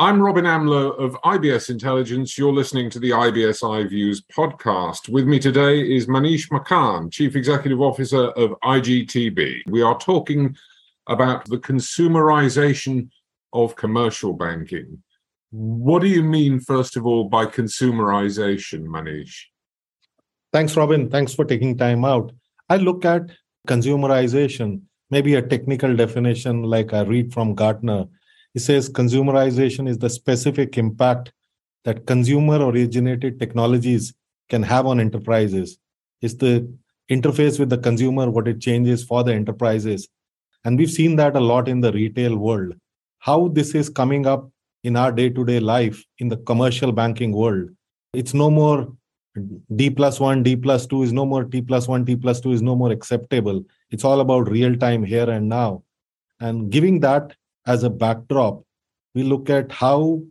I'm Robin Amlôt of IBS Intelligence. You're listening to the IBS iViews podcast. With me today is Manish Maakan, Chief Executive Officer of IGTB. We are talking about the consumerization of commercial banking. What do you mean, first of all, by consumerization, Manish? Thanks, Robin. Thanks for taking time out. I look at consumerization, maybe a technical definition like I read from Gartner he says consumerization is the specific impact that consumer originated technologies can have on enterprises. It's the interface with the consumer, what it changes for the enterprises. And we've seen that a lot in the retail world. How this is coming up in our day to day life in the commercial banking world. It's no more D plus one, D plus two is no more T plus one, T plus two is no more acceptable. It's all about real time here and now. And giving that as a backdrop, we look at how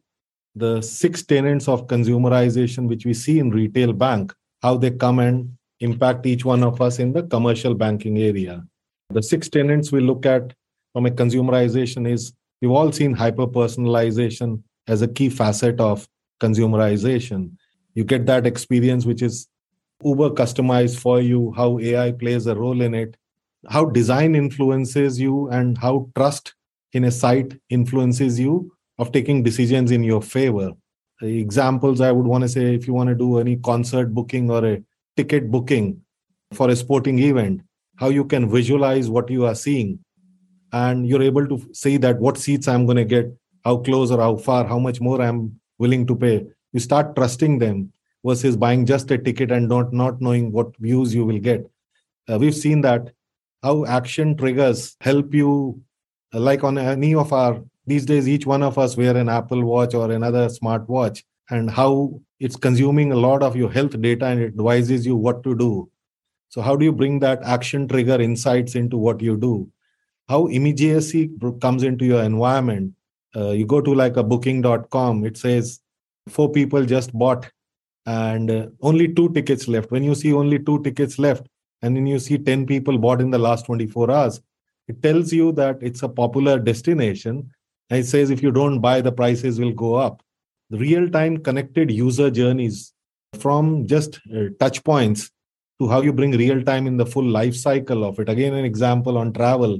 the six tenets of consumerization, which we see in retail bank, how they come and impact each one of us in the commercial banking area. The six tenets we look at from a consumerization is we've all seen hyper personalization as a key facet of consumerization. You get that experience, which is uber customized for you, how AI plays a role in it, how design influences you, and how trust in a site influences you of taking decisions in your favor. Examples I would want to say if you want to do any concert booking or a ticket booking for a sporting event, how you can visualize what you are seeing and you're able to see that what seats I'm going to get, how close or how far, how much more I'm willing to pay. You start trusting them versus buying just a ticket and not, not knowing what views you will get. Uh, we've seen that how action triggers help you like on any of our these days each one of us wear an apple watch or another smart watch and how it's consuming a lot of your health data and it advises you what to do. So how do you bring that action trigger insights into what you do? How immediacy comes into your environment. Uh, you go to like a booking.com it says four people just bought and uh, only two tickets left. When you see only two tickets left and then you see 10 people bought in the last 24 hours it tells you that it's a popular destination. And it says if you don't buy the prices will go up. The real time connected user journeys from just uh, touch points to how you bring real time in the full life cycle of it. Again an example on travel.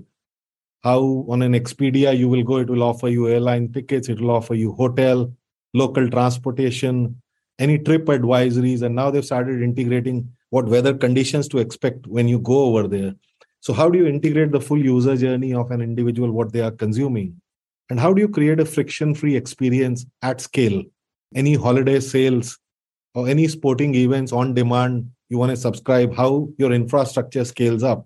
How on an expedia you will go it will offer you airline tickets it will offer you hotel local transportation any trip advisories and now they've started integrating what weather conditions to expect when you go over there so, how do you integrate the full user journey of an individual, what they are consuming? And how do you create a friction free experience at scale? Any holiday sales or any sporting events on demand you want to subscribe, how your infrastructure scales up.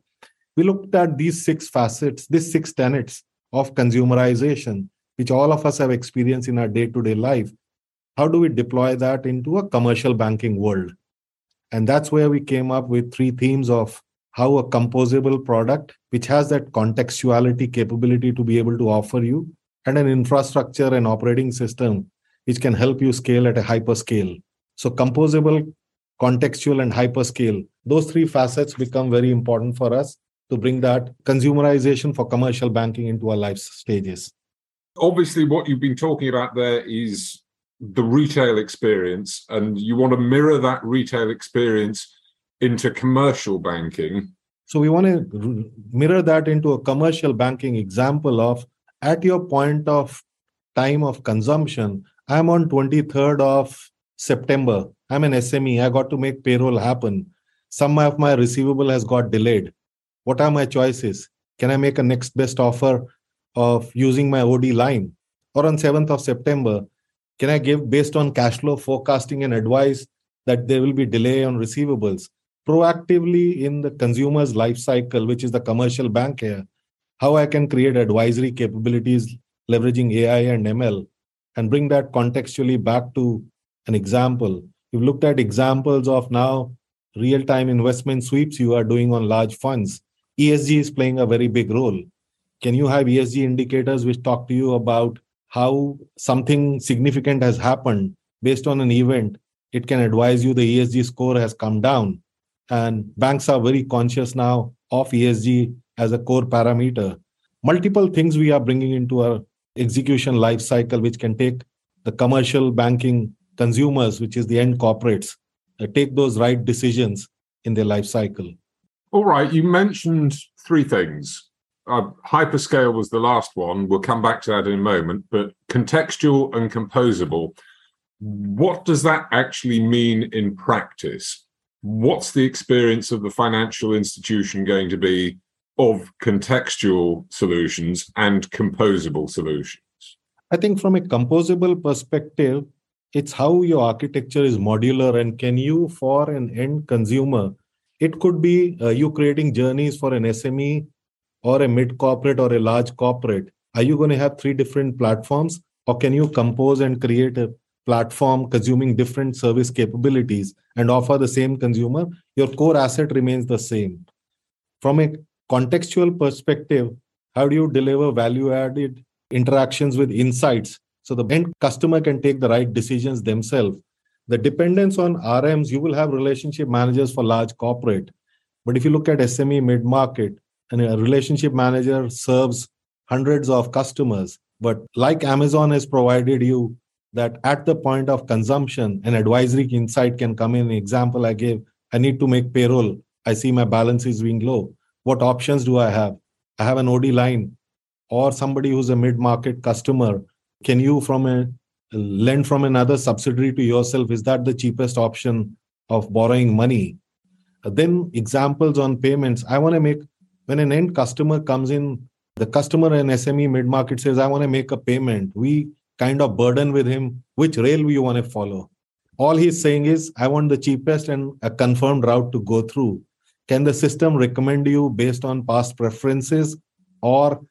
We looked at these six facets, these six tenets of consumerization, which all of us have experienced in our day to day life. How do we deploy that into a commercial banking world? And that's where we came up with three themes of how a composable product which has that contextuality capability to be able to offer you and an infrastructure and operating system which can help you scale at a hyperscale. So composable contextual and hyperscale those three facets become very important for us to bring that consumerization for commercial banking into our life stages. Obviously what you've been talking about there is the retail experience and you want to mirror that retail experience into commercial banking. So we want to mirror that into a commercial banking example of at your point of time of consumption, I'm on 23rd of September. I'm an SME. I got to make payroll happen. Some of my receivable has got delayed. What are my choices? Can I make a next best offer of using my OD line? Or on 7th of September, can I give based on cash flow forecasting and advice that there will be delay on receivables? Proactively in the consumer's life cycle, which is the commercial bank here, how I can create advisory capabilities leveraging AI and ML and bring that contextually back to an example. You've looked at examples of now real time investment sweeps you are doing on large funds. ESG is playing a very big role. Can you have ESG indicators which talk to you about how something significant has happened based on an event? It can advise you the ESG score has come down and banks are very conscious now of ESG as a core parameter. Multiple things we are bringing into our execution life cycle, which can take the commercial banking consumers, which is the end corporates, uh, take those right decisions in their life cycle. All right, you mentioned three things. Uh, hyperscale was the last one. We'll come back to that in a moment. But contextual and composable, what does that actually mean in practice? What's the experience of the financial institution going to be of contextual solutions and composable solutions? I think from a composable perspective, it's how your architecture is modular and can you for an end consumer it could be uh, you creating journeys for an sme or a mid corporate or a large corporate are you going to have three different platforms or can you compose and create a platform consuming different service capabilities and offer the same consumer your core asset remains the same from a contextual perspective how do you deliver value added interactions with insights so the end customer can take the right decisions themselves. The dependence on RMs, you will have relationship managers for large corporate. But if you look at SME mid market, and a relationship manager serves hundreds of customers. But like Amazon has provided you that at the point of consumption, an advisory insight can come in. Example I gave, I need to make payroll. I see my balance is being low. What options do I have? I have an OD line or somebody who's a mid market customer can you from a lend from another subsidiary to yourself is that the cheapest option of borrowing money then examples on payments i want to make when an end customer comes in the customer in sme mid market says i want to make a payment we kind of burden with him which rail you want to follow. All he's saying is i want the cheapest and a confirmed route to go through. Can the system recommend you based on past preferences or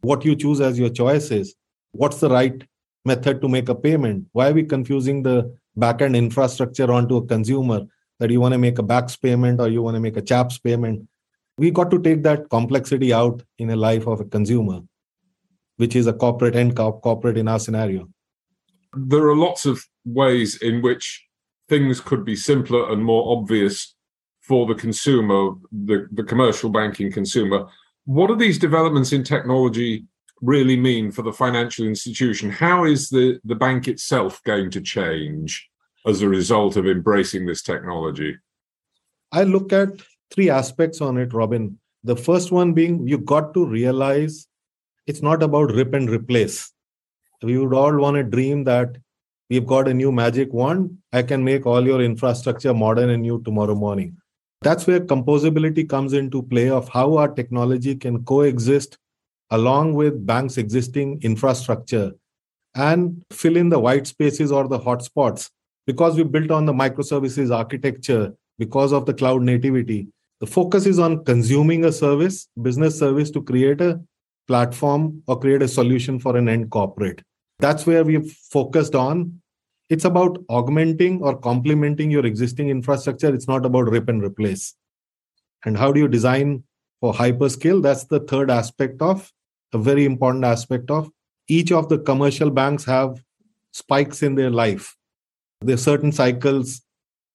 what you choose as your choices? What's the right method to make a payment? Why are we confusing the backend infrastructure onto a consumer? That you want to make a BACS payment or you want to make a chaps payment. We got to take that complexity out in a life of a consumer which is a corporate and corporate in our scenario there are lots of ways in which things could be simpler and more obvious for the consumer the, the commercial banking consumer what do these developments in technology really mean for the financial institution? How is the, the bank itself going to change as a result of embracing this technology? I look at three aspects on it, Robin. The first one being you got to realize it's not about rip and replace. We would all want to dream that we've got a new magic wand. I can make all your infrastructure modern and new tomorrow morning. That's where composability comes into play of how our technology can coexist along with banks' existing infrastructure and fill in the white spaces or the hotspots. Because we built on the microservices architecture, because of the cloud nativity, the focus is on consuming a service, business service to create a platform or create a solution for an end corporate. That's where we've focused on. It's about augmenting or complementing your existing infrastructure. It's not about rip and replace. And how do you design for hyperscale? That's the third aspect of a very important aspect of each of the commercial banks have spikes in their life there are certain cycles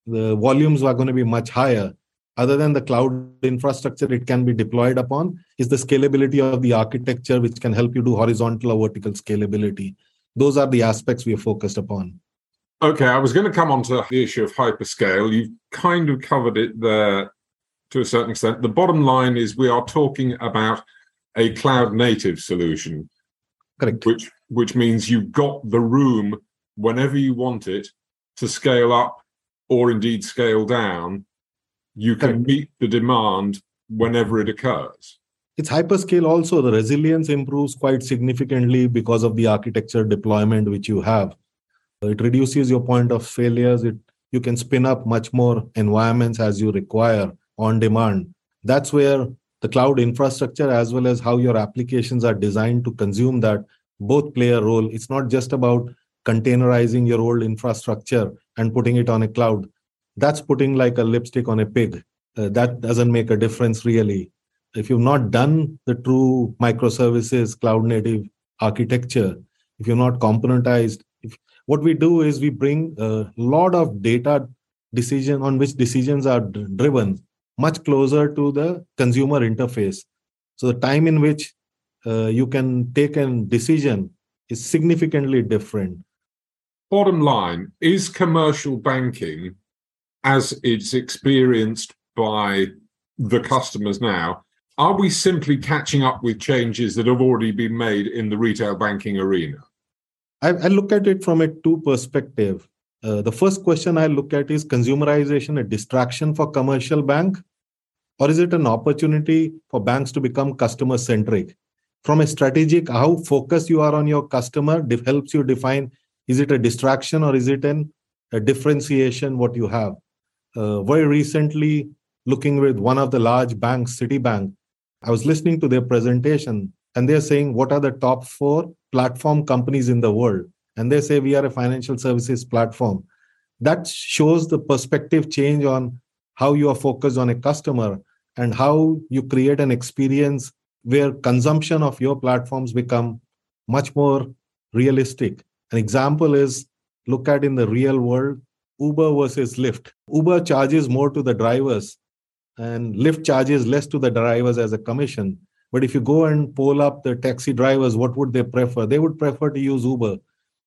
the volumes are going to be much higher other than the cloud infrastructure it can be deployed upon is the scalability of the architecture which can help you do horizontal or vertical scalability those are the aspects we are focused upon okay i was going to come on to the issue of hyperscale you've kind of covered it there to a certain extent the bottom line is we are talking about a cloud native solution. Correct. Which which means you've got the room whenever you want it to scale up or indeed scale down. You can meet the demand whenever it occurs. It's hyperscale also. The resilience improves quite significantly because of the architecture deployment which you have. It reduces your point of failures. It you can spin up much more environments as you require on demand. That's where the cloud infrastructure as well as how your applications are designed to consume that both play a role it's not just about containerizing your old infrastructure and putting it on a cloud that's putting like a lipstick on a pig uh, that doesn't make a difference really if you've not done the true microservices cloud native architecture if you're not componentized if, what we do is we bring a lot of data decision on which decisions are driven much closer to the consumer interface. So the time in which uh, you can take a decision is significantly different. bottom line is commercial banking as it's experienced by the customers now are we simply catching up with changes that have already been made in the retail banking arena? I, I look at it from a two perspective. Uh, the first question i look at is consumerization a distraction for commercial bank or is it an opportunity for banks to become customer centric from a strategic how focused you are on your customer helps you define is it a distraction or is it an, a differentiation what you have uh, very recently looking with one of the large banks citibank i was listening to their presentation and they're saying what are the top four platform companies in the world? And they say we are a financial services platform. That shows the perspective change on how you are focused on a customer and how you create an experience where consumption of your platforms become much more realistic. An example is look at in the real world uber versus lyft. Uber charges more to the drivers and lyft charges less to the drivers as a commission. But if you go and poll up the taxi drivers what would they prefer? They would prefer to use uber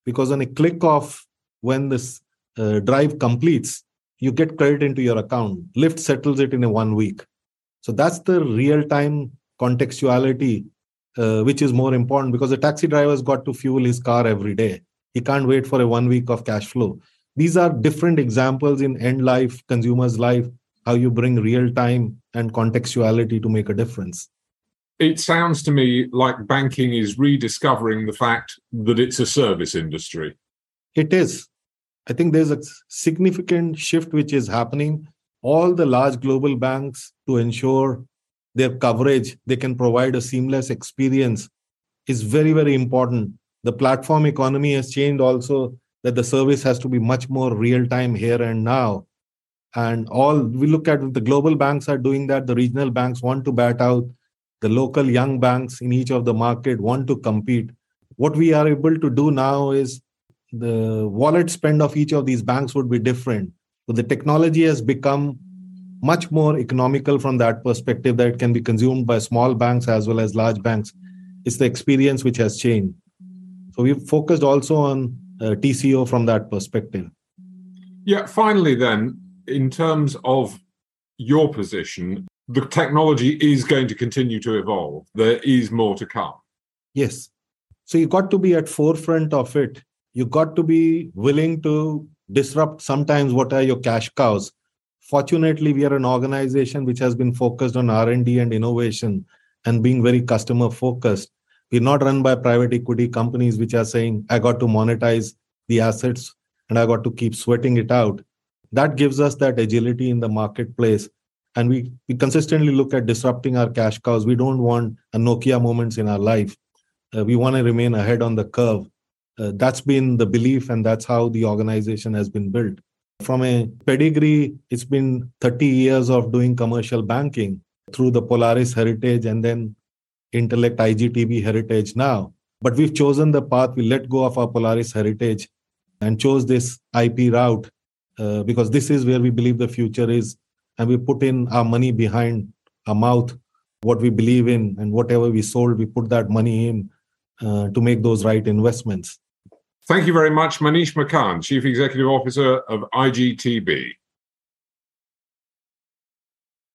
because on a click of when this uh, drive completes you get credit into your account. Lyft settles it in a one week. So that's the real time contextuality, uh, which is more important because the taxi driver's got to fuel his car every day. He can't wait for a one week of cash flow. These are different examples in end life, consumer's life, how you bring real time and contextuality to make a difference. It sounds to me like banking is rediscovering the fact that it's a service industry. It is. I think there's a significant shift which is happening. All the large global banks to ensure their coverage, they can provide a seamless experience is very, very important. The platform economy has changed also that the service has to be much more real time here and now. And all we look at the global banks are doing that. The regional banks want to bat out. The local young banks in each of the market want to compete. What we are able to do now is the wallet spend of each of these banks would be different. So the technology has become much more economical from that perspective that it can be consumed by small banks as well as large banks. It's the experience which has changed. So we've focused also on Uh, TCO from that perspective. Yeah, finally, then, in terms of your position, the technology is going to continue to evolve. There is more to come. Yes. So you got to be at forefront of it. You got to be willing to disrupt sometimes what are your cash cows fortunately we are an organization which has been focused on r&d and innovation and being very customer focused we're not run by private equity companies which are saying i got to monetize the assets and i got to keep sweating it out. That gives us that agility in the marketplace. And we, we consistently look at disrupting our cash cows. We don't want a nokia moments in our life. Uh, we want to remain ahead on the curve. Uh, that's been the belief and that's how the organization has been built. From a pedigree, it's been 30 years of doing commercial banking through the Polaris heritage and then Intellect IGTB heritage now. But we've chosen the path, we let go of our Polaris heritage and chose this IP route uh, because this is where we believe the future is. And we put in our money behind our mouth, what we believe in, and whatever we sold, we put that money in uh, to make those right investments. Thank you very much, Manish Maakan, Chief Executive Officer of IGTB.